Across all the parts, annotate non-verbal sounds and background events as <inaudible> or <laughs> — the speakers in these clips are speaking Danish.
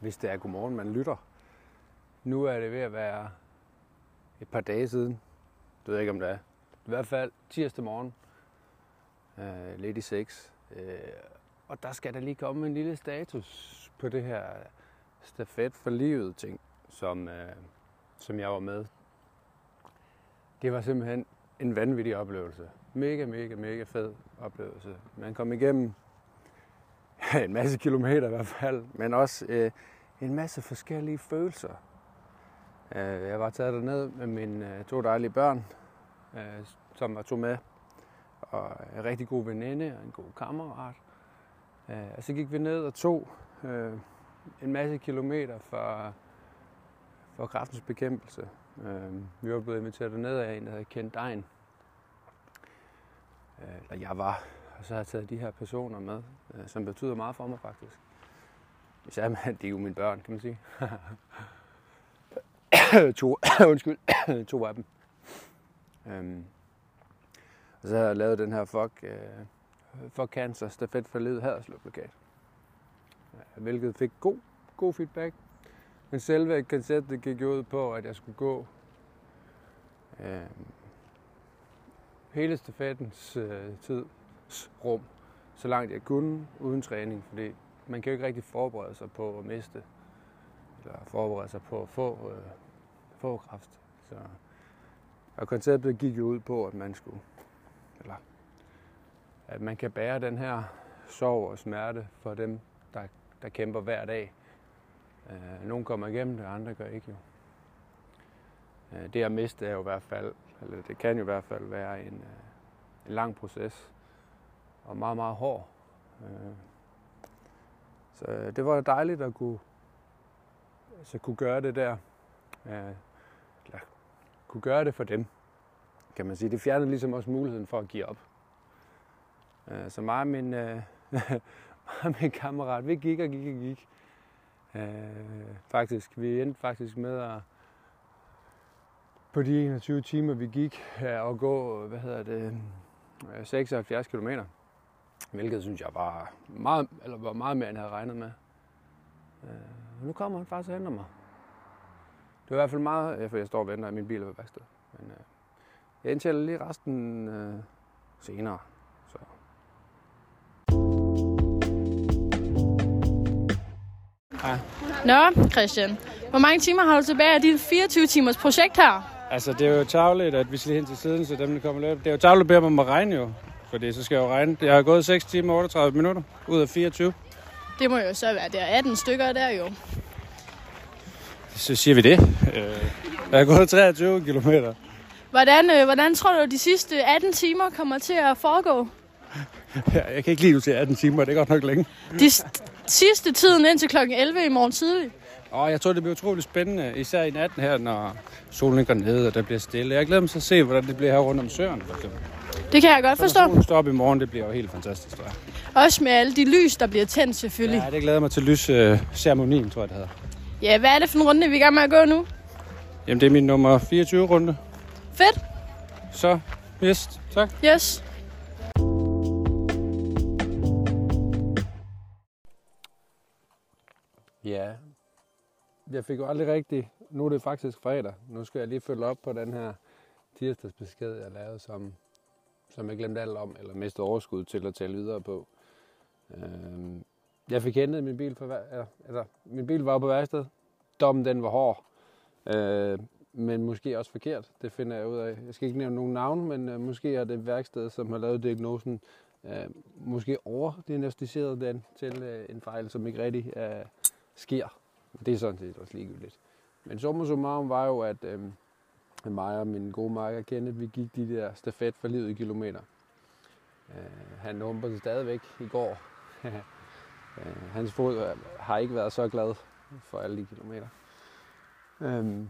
hvis det er godmorgen, man lytter. Nu er det ved at være et par dage siden. Det ved jeg ikke, om det er. I hvert fald tirsdag morgen. Øh, lidt i 6. Øh, og der skal der lige komme en lille status på det her stafet for livet ting, som, øh, som jeg var med. Det var simpelthen en vanvittig oplevelse. Mega, mega, mega fed oplevelse. Man kom igennem <laughs> en masse kilometer i hvert fald, men også øh, en masse forskellige følelser. Øh, jeg var taget derned med mine øh, to dejlige børn, øh, som var to med, og en rigtig god veninde og en god kammerat. Øh, og så gik vi ned og tog øh, en masse kilometer for, for kraftens bekæmpelse. Øh, vi var blevet inviteret derned af en, der hedder Kent Dein. Øh, eller jeg var, og så har jeg taget de her personer med, øh, som betyder meget for mig faktisk. Især med, de er jo mine børn, kan man sige. <coughs> to, <coughs> undskyld, <coughs> to af dem. Øhm, og så har jeg lavet den her fuck, øh, fuck cancer stafet for livet haderslå-plakat. Hvilket fik god, god feedback. Men selve konceptet gik ud på, at jeg skulle gå øh, hele stafettens øh, rum, så langt jeg kunne, uden træning. Fordi man kan jo ikke rigtig forberede sig på at miste, eller forberede sig på at få, øh, få kraft. Så, og konceptet gik jo ud på, at man skulle, eller at man kan bære den her sorg og smerte for dem, der, der kæmper hver dag. Øh, nogle kommer igennem det, andre gør ikke jo. Øh, det at miste er jo i hvert fald, eller det kan jo i hvert fald være en, øh, en lang proces, og meget, meget hård. Øh, så det var dejligt at kunne, altså kunne gøre det der. Eller kunne gøre det for dem, kan man sige. Det fjernede ligesom også muligheden for at give op. Øh, så mig og min, øh, <laughs> min kammerat, vi gik og gik og gik. Øh, faktisk, vi endte faktisk med at på de 21 timer, vi gik og gå, hvad hedder det, 76 km. Hvilket synes jeg var meget, eller var meget mere, end jeg havde regnet med. Øh, nu kommer han faktisk og henter mig. Det var i hvert fald meget, for jeg står og venter i min bil ved værksted. Men øh, jeg indtæller lige resten øh, senere. Så. Ja. Nå, Christian. Hvor mange timer har du tilbage af dit 24 timers projekt her? Altså, det er jo tavligt, at vi skal hen til siden, så dem, der kommer løb. Det er jo tavligt at bede om at regne jo, fordi så skal jeg jo regne. Jeg har gået 6 timer og 38 minutter ud af 24. Det må jo så være der 18 stykker der jo. Så siger vi det. Øh, jeg har gået 23 kilometer. Hvordan, øh, hvordan tror du, de sidste 18 timer kommer til at foregå? Jeg kan ikke lide du til 18 timer, det er godt nok længe. De sidste tiden indtil klokken 11 i morgen tidlig. Og jeg tror, det bliver utroligt spændende, især i natten her, når solen går ned, og der bliver stille. Jeg glæder mig til at se, hvordan det bliver her rundt om søerne, for eksempel. Det kan jeg godt forstå. Solen står op i morgen, det bliver jo helt fantastisk, tror jeg. Også med alle de lys, der bliver tændt, selvfølgelig. Ja, det glæder mig til lysceremonien, øh, tror jeg, det hedder. Ja, hvad er det for en runde, vi er i gang med at gå nu? Jamen, det er min nummer 24 runde. Fedt. Så, yes, tak. Yes. Ja, jeg fik jo aldrig rigtig, nu er det faktisk fredag, nu skal jeg lige følge op på den her tirsdagsbesked, jeg lavede, som, som jeg glemte alt om, eller mistede overskud til at tale videre på. Øhm, jeg fik hentet min bil, for, altså, min bil var på værksted. Dommen den var hård, øh, men måske også forkert. Det finder jeg ud af. Jeg skal ikke nævne nogen navn, men øh, måske er det værksted, som har lavet diagnosen, øh, måske overdiagnostiseret den til øh, en fejl, som ikke rigtig øh, sker. Det er sådan set også ligegyldigt. Men summa summarum var jo, at øh, mig og min gode marker Kenneth, vi gik de der stafet for livet i kilometer. Øh, han humper stadigvæk i går. <laughs> øh, hans fod har ikke været så glad for alle de kilometer. Øh,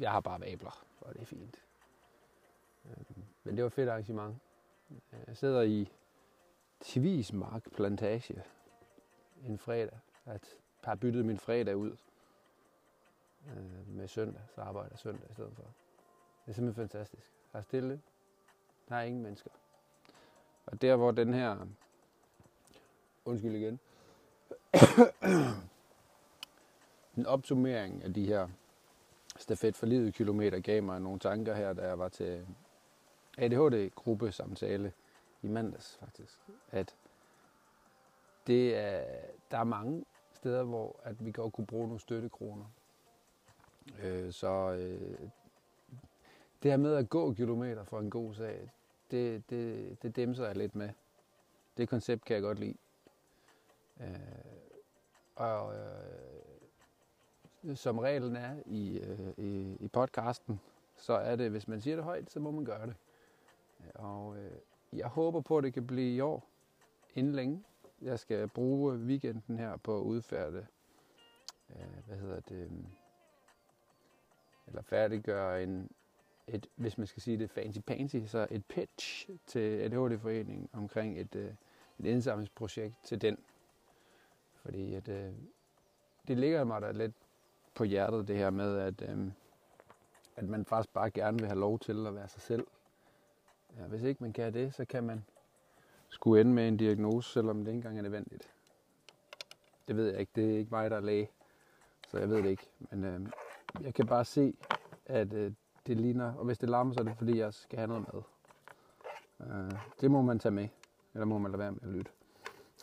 jeg har bare vabler, og det er fint. Øh, men det var et fedt arrangement. Øh, jeg sidder i Tvismark Plantage en fredag, at har byttet min fredag ud øh, med søndag, så arbejder jeg søndag i stedet for. Det er simpelthen fantastisk. Der er stille. Der er ingen mennesker. Og der hvor den her, undskyld igen, <coughs> en opsummering af de her stafet for livet kilometer gav mig nogle tanker her, da jeg var til ADHD-gruppe samtale i mandags faktisk. At det er, der er mange steder, hvor at vi godt kunne bruge nogle støttekroner. Øh, så øh, det her med at gå kilometer for en god sag, det, det, det dæmser jeg lidt med. Det koncept kan jeg godt lide. Øh, og øh, som reglen er i, øh, i, i podcasten, så er det, hvis man siger det højt, så må man gøre det. Og øh, jeg håber på, at det kan blive i år, inden længe. Jeg skal bruge weekenden her på at udfærde, øh, hvad hedder det, øhm, eller færdiggøre en, et, hvis man skal sige det fancy pansy, så et pitch til ADHD-foreningen omkring et, øh, et indsamlingsprojekt til den. Fordi at, øh, det ligger mig da lidt på hjertet, det her med, at, øh, at man faktisk bare gerne vil have lov til at være sig selv. Ja, hvis ikke man kan det, så kan man skulle ende med en diagnose, selvom det ikke engang er nødvendigt. Det ved jeg ikke. Det er ikke mig, der er læge, så jeg ved det ikke. Men øh, jeg kan bare se, at øh, det ligner, og hvis det larmer, så er det fordi, jeg skal have noget mad. Øh, det må man tage med, eller må man lade være med at lytte.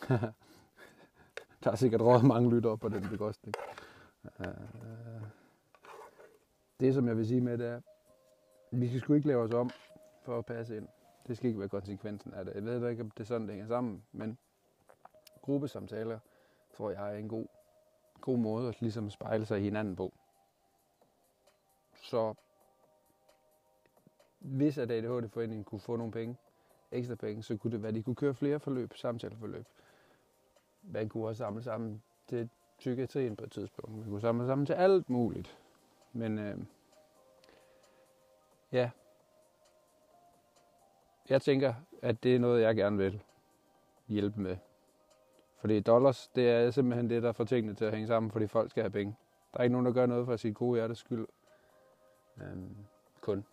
<laughs> der er sikkert råd mange lyttere på den bekostning. Øh, det, som jeg vil sige med det er, vi skal sgu ikke lave os om for at passe ind. Det skal ikke være konsekvensen af det. Jeg ved ikke, om det er sådan, det hænger sammen, men gruppesamtaler tror jeg er en god, god måde at ligesom spejle sig i hinanden på. Så hvis at ADHD-foreningen kunne få nogle penge, ekstra penge, så kunne det være, at de kunne køre flere forløb, samtaleforløb. Man kunne også samle sammen til psykiatrien på et tidspunkt. Man kunne samle sammen til alt muligt. Men øh, ja, jeg tænker, at det er noget, jeg gerne vil hjælpe med. Fordi dollars, det er simpelthen det, der får tingene til at hænge sammen, fordi folk skal have penge. Der er ikke nogen, der gør noget for sit gode hjertes skyld. Øhm, kun.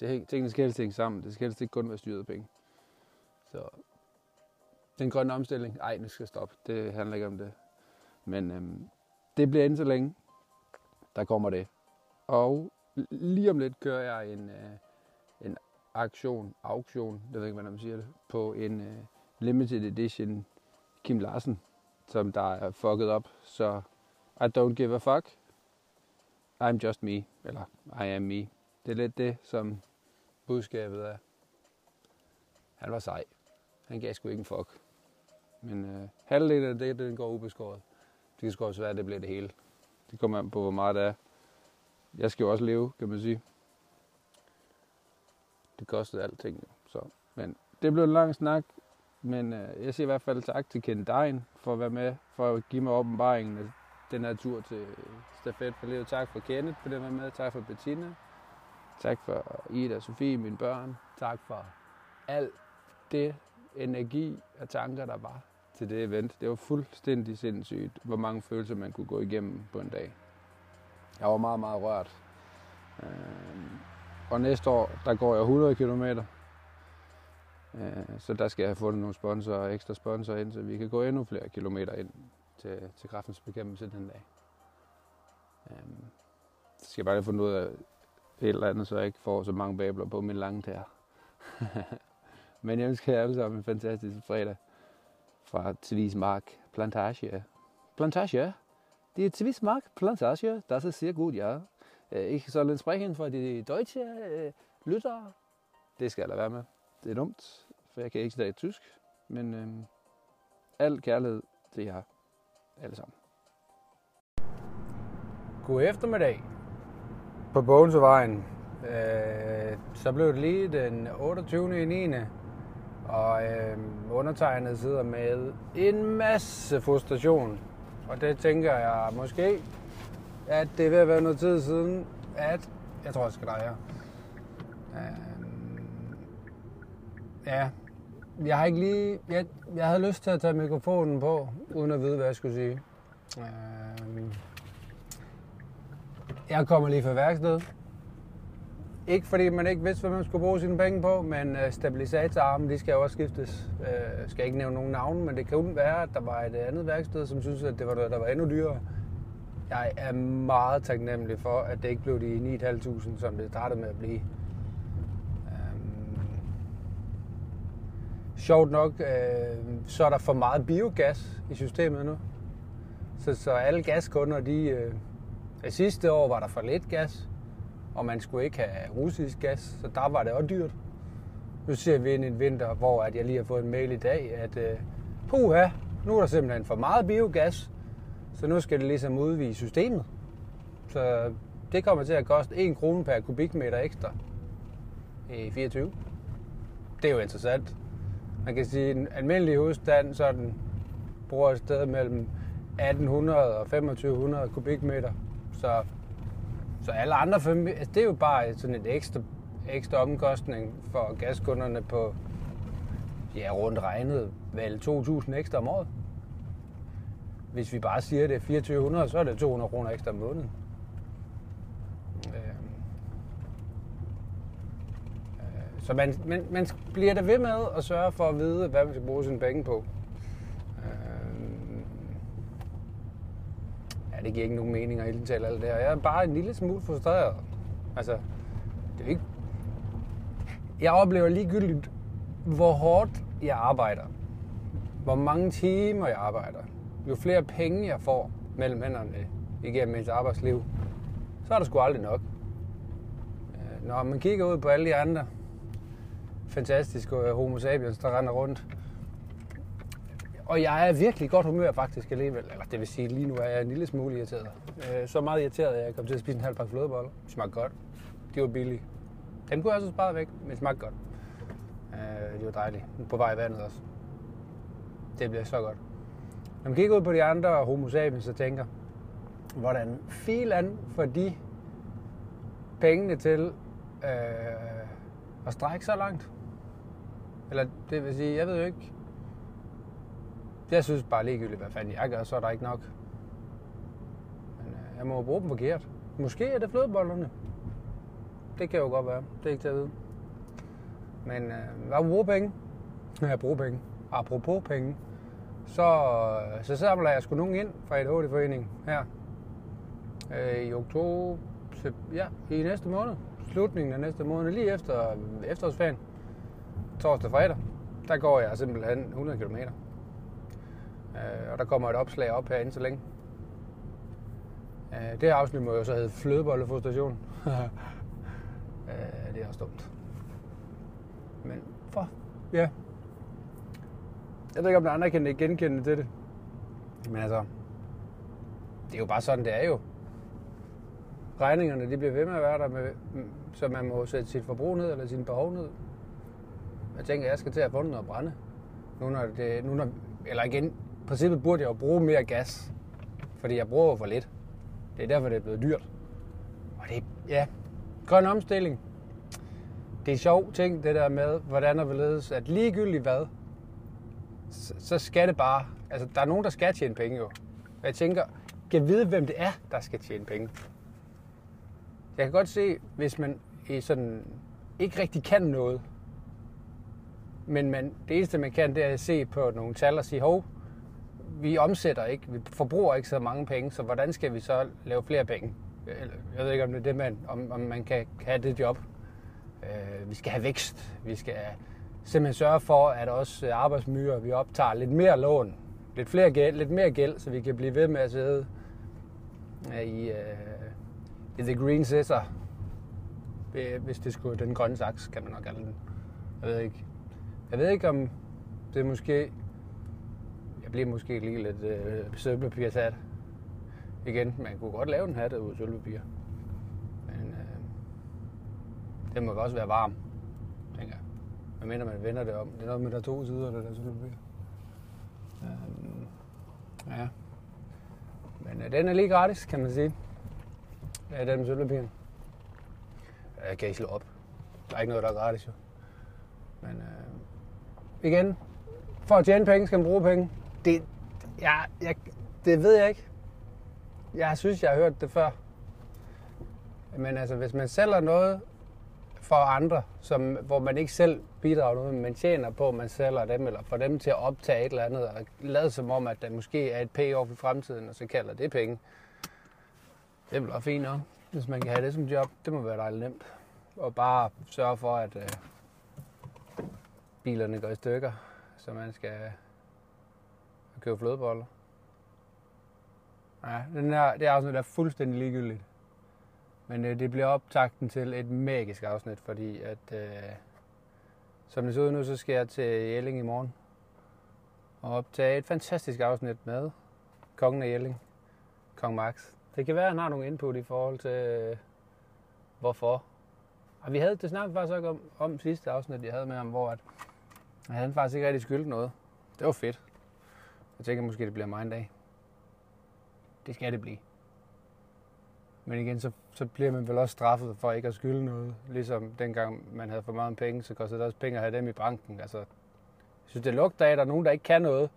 Det, tingene skal helst hænge sammen. Det skal helst ikke kun være styret af penge. Så den grønne omstilling, ej, nu skal stoppe. Det handler ikke om det. Men øhm, det bliver inden så længe, der kommer det. Og lige om lidt kører jeg en, øh, en aktion, auktion, det ved ikke, hvordan man siger det, på en øh, limited edition Kim Larsen, som der er fucket op. Så I don't give a fuck. I'm just me, eller I am me. Det er lidt det, som budskabet er. Han var sej. Han gav sgu ikke en fuck. Men øh, halvdelen af det, den går ubeskåret. Det kan sgu også være, at det bliver det hele. Det kommer an på, hvor meget det er. Jeg skal jo også leve, kan man sige. Det kostede alting. Så. Men det blev en lang snak. Men øh, jeg siger i hvert fald tak til Ken Dein for at være med, for at give mig åbenbaringen af den her tur til Stafet for Livet. Tak for Kenneth for det var med. Tak for Bettina. Tak for Ida Sofie, mine børn. Tak for alt det energi og tanker, der var til det event. Det var fuldstændig sindssygt, hvor mange følelser man kunne gå igennem på en dag. Jeg var meget, meget rørt. Øhm, og næste år, der går jeg 100 km. Øh, så der skal jeg have fundet nogle sponsorer og ekstra sponsorer ind, så vi kan gå endnu flere kilometer ind til, til kræftens bekæmpelse den dag. Øhm, så skal jeg bare lige finde ud af et eller andet, så jeg ikke får så mange babler på min lange tær. <laughs> Men jeg ønsker jer alle sammen en fantastisk fredag fra Tvismark Plantage. Plantage? Die Twismark Plantage, das ist sehr gut, ja. Ich soll sprechen for de deutsche øh, lyttere. Det skal jeg lade være med. Det er dumt, for jeg kan ikke snakke tysk. Men øh, al kærlighed til jer alle sammen. God eftermiddag på Bogensevejen. Øh, så blev det lige den 28. i 9. Og øh, undertegnet sidder med en masse frustration. Og det tænker jeg måske, at det er ved at være noget tid siden, at jeg tror, jeg skal dreje øh, Ja, jeg har ikke lige... Jeg, jeg havde lyst til at tage mikrofonen på, uden at vide, hvad jeg skulle sige. Øh, jeg kommer lige fra værkstedet. Ikke fordi man ikke vidste, hvad man skulle bruge sine penge på, men øh, stabilisatorarmen, de skal jo også skiftes. Øh, jeg skal ikke nævne nogen navne, men det kan være, at der var et andet værksted, som synes, at det var der var endnu dyrere. jeg er meget taknemmelig for, at det ikke blev de 9.500, som det startede med at blive. Sjovt nok, øh, så er der for meget biogas i systemet nu. Så, så alle gaskunder, de... Øh, sidste år var der for lidt gas, og man skulle ikke have russisk gas, så der var det også dyrt. Nu ser vi ind i en vinter, hvor at jeg lige har fået en mail i dag, at øh, puha, nu er der simpelthen for meget biogas, så nu skal det ligesom udvide systemet. Så det kommer til at koste 1 krone per kubikmeter ekstra i 24. Det er jo interessant. Man kan sige, at en almindelig husstand sådan, bruger et sted mellem 1800 og 2500 kubikmeter. Så, så alle andre familier, altså det er jo bare sådan et ekstra, ekstra omkostning for gaskunderne på ja, rundt regnet vel 2.000 ekstra om året. Hvis vi bare siger, at det er 2400, så er det 200 kroner ekstra om måneden. Øhm. Øh, så man, man, man bliver der ved med at sørge for at vide, hvad man skal bruge sine penge på. Øh, ja, det giver ikke nogen mening at indtale alt det her. Jeg er bare en lille smule frustreret. Altså, det er ikke... Jeg oplever ligegyldigt, hvor hårdt jeg arbejder. Hvor mange timer jeg arbejder jo flere penge jeg får mellem hænderne igennem mit arbejdsliv, så er der sgu aldrig nok. Øh, når man kigger ud på alle de andre fantastisk øh, homo sapiens, der render rundt, og jeg er virkelig godt humør faktisk alligevel. Eller det vil sige, lige nu er jeg en lille smule irriteret. Øh, så meget irriteret, at jeg kom til at spise en halv pakke flødeboller. Det smagte godt. De var billige. Dem kunne jeg også spare væk, men det smagte godt. Øh, det var dejligt. På vej i vandet også. Det bliver så godt. Når man kigger ud på de andre homo sapiens og tænker, hvordan filan for de pengene til øh, at strække så langt? Eller det vil sige, jeg ved jo ikke. Jeg synes bare ligegyldigt, hvad fanden jeg gør, så er der ikke nok. Men øh, jeg må bruge dem forkert. Måske er det flødebollerne. Det kan jo godt være. Det er ikke til at vide. Men øh, hvad bruger penge? Ja, bruger penge. Apropos penge så, øh, så samler jeg sgu nogen ind fra et forening her øh, i oktober, ja, i næste måned, slutningen af næste måned, lige efter øh, efterårsferien, torsdag og fredag, der går jeg simpelthen 100 km. Øh, og der kommer et opslag op herinde så længe. Øh, det her afsnit må jo så hedde flødebollefrustration. <laughs> øh, det er også dumt. Men for, ja, jeg ved ikke, om der andre kan genkende til det. Men altså, det er jo bare sådan, det er jo. Regningerne, de bliver ved med at være der, med, så man må sætte sit forbrug ned, eller sin behov ned. Jeg tænker, jeg skal til at få noget at brænde. Nu når det, nu når, eller igen, i princippet burde jeg jo bruge mere gas, fordi jeg bruger for lidt. Det er derfor, det er blevet dyrt. Og det ja, grøn omstilling. Det er sjovt ting, det der med, hvordan der vil ledes, at ligegyldigt hvad, så skal det bare... Altså, der er nogen, der skal tjene penge jo. Og jeg tænker, kan vide, hvem det er, der skal tjene penge. Jeg kan godt se, hvis man i sådan ikke rigtig kan noget, men man, det eneste, man kan, det er at se på nogle tal og sige, hov, vi omsætter ikke, vi forbruger ikke så mange penge, så hvordan skal vi så lave flere penge? Jeg ved ikke, om det er det, man, om, om man kan have det job. Øh, vi skal have vækst, vi skal simpelthen sørge for, at også arbejdsmyrer, vi optager lidt mere lån, lidt, flere gæld, lidt mere gæld, så vi kan blive ved med at sidde øh, i, uh, i the green scissor. Øh, hvis det skulle den grønne saks, kan man nok kalde den. Jeg ved ikke. Jeg ved ikke, om det er måske... Jeg bliver måske lige lidt øh, sølvpapir sat igen. Man kunne godt lave en hat ud af sølvpapir. Men øh, det må også være varm. Hvad mener man vender det om? Det er noget med, der er to sider, det der sølvpapir. Øhm, ja. Men øh, den er lige gratis, kan man sige. Ja, den med sølvpapir. Jeg kan ikke slå op. Der er ikke noget, der er gratis, jo. Men øh, igen, for at tjene penge, skal man bruge penge. Det, ja, jeg, det ved jeg ikke. Jeg synes, jeg har hørt det før. Men altså, hvis man sælger noget for andre, som, hvor man ikke selv bidrager noget, men man tjener på, at man sælger dem, eller får dem til at optage et eller andet, og lade som om, at der måske er et payoff i fremtiden, og så kalder det penge. Det er vel også fint nok, hvis man kan have det som job. Det må være dejligt nemt. Og bare sørge for, at øh, bilerne går i stykker, så man skal købe flødeboller. Ja, den her, det afsnit er fuldstændig ligegyldigt. Men øh, det bliver optakten til et magisk afsnit, fordi at, øh, som det ser ud nu, så skal jeg til Jelling i morgen og optage et fantastisk afsnit med kongen af Jelling, Kong Max. Det kan være, at han har nogle input i forhold til, øh, hvorfor. Og vi havde det snakket faktisk også om, om sidste afsnit, jeg havde med ham, hvor at, at han faktisk ikke rigtig skyldt noget. Det var fedt. Jeg tænker måske, det bliver mig en dag. Det skal det blive. Men igen, så, så bliver man vel også straffet for ikke at skylde noget. Ligesom dengang man havde for meget penge, så kostede det også penge at have dem i banken. Altså, jeg synes, det lugter af, at der er nogen, der ikke kan noget,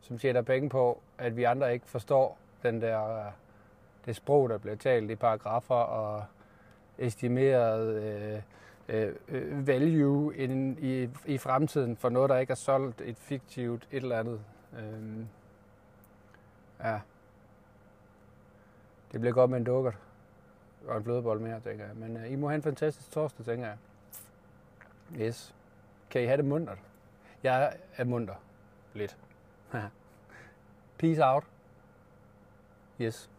som tjener penge på, at vi andre ikke forstår den der, det sprog, der bliver talt i paragrafer og estimeret øh, Øh, øh, value in, i, i fremtiden for noget, der ikke er solgt, et fiktivt et eller andet. Øh, ja. Det bliver godt med en dukkert og en flødebold mere, tænker jeg. Men øh, I må have en fantastisk torsdag, tænker jeg. Yes. Kan I have det mundret? Jeg er munter. Lidt. <laughs> Peace out. Yes.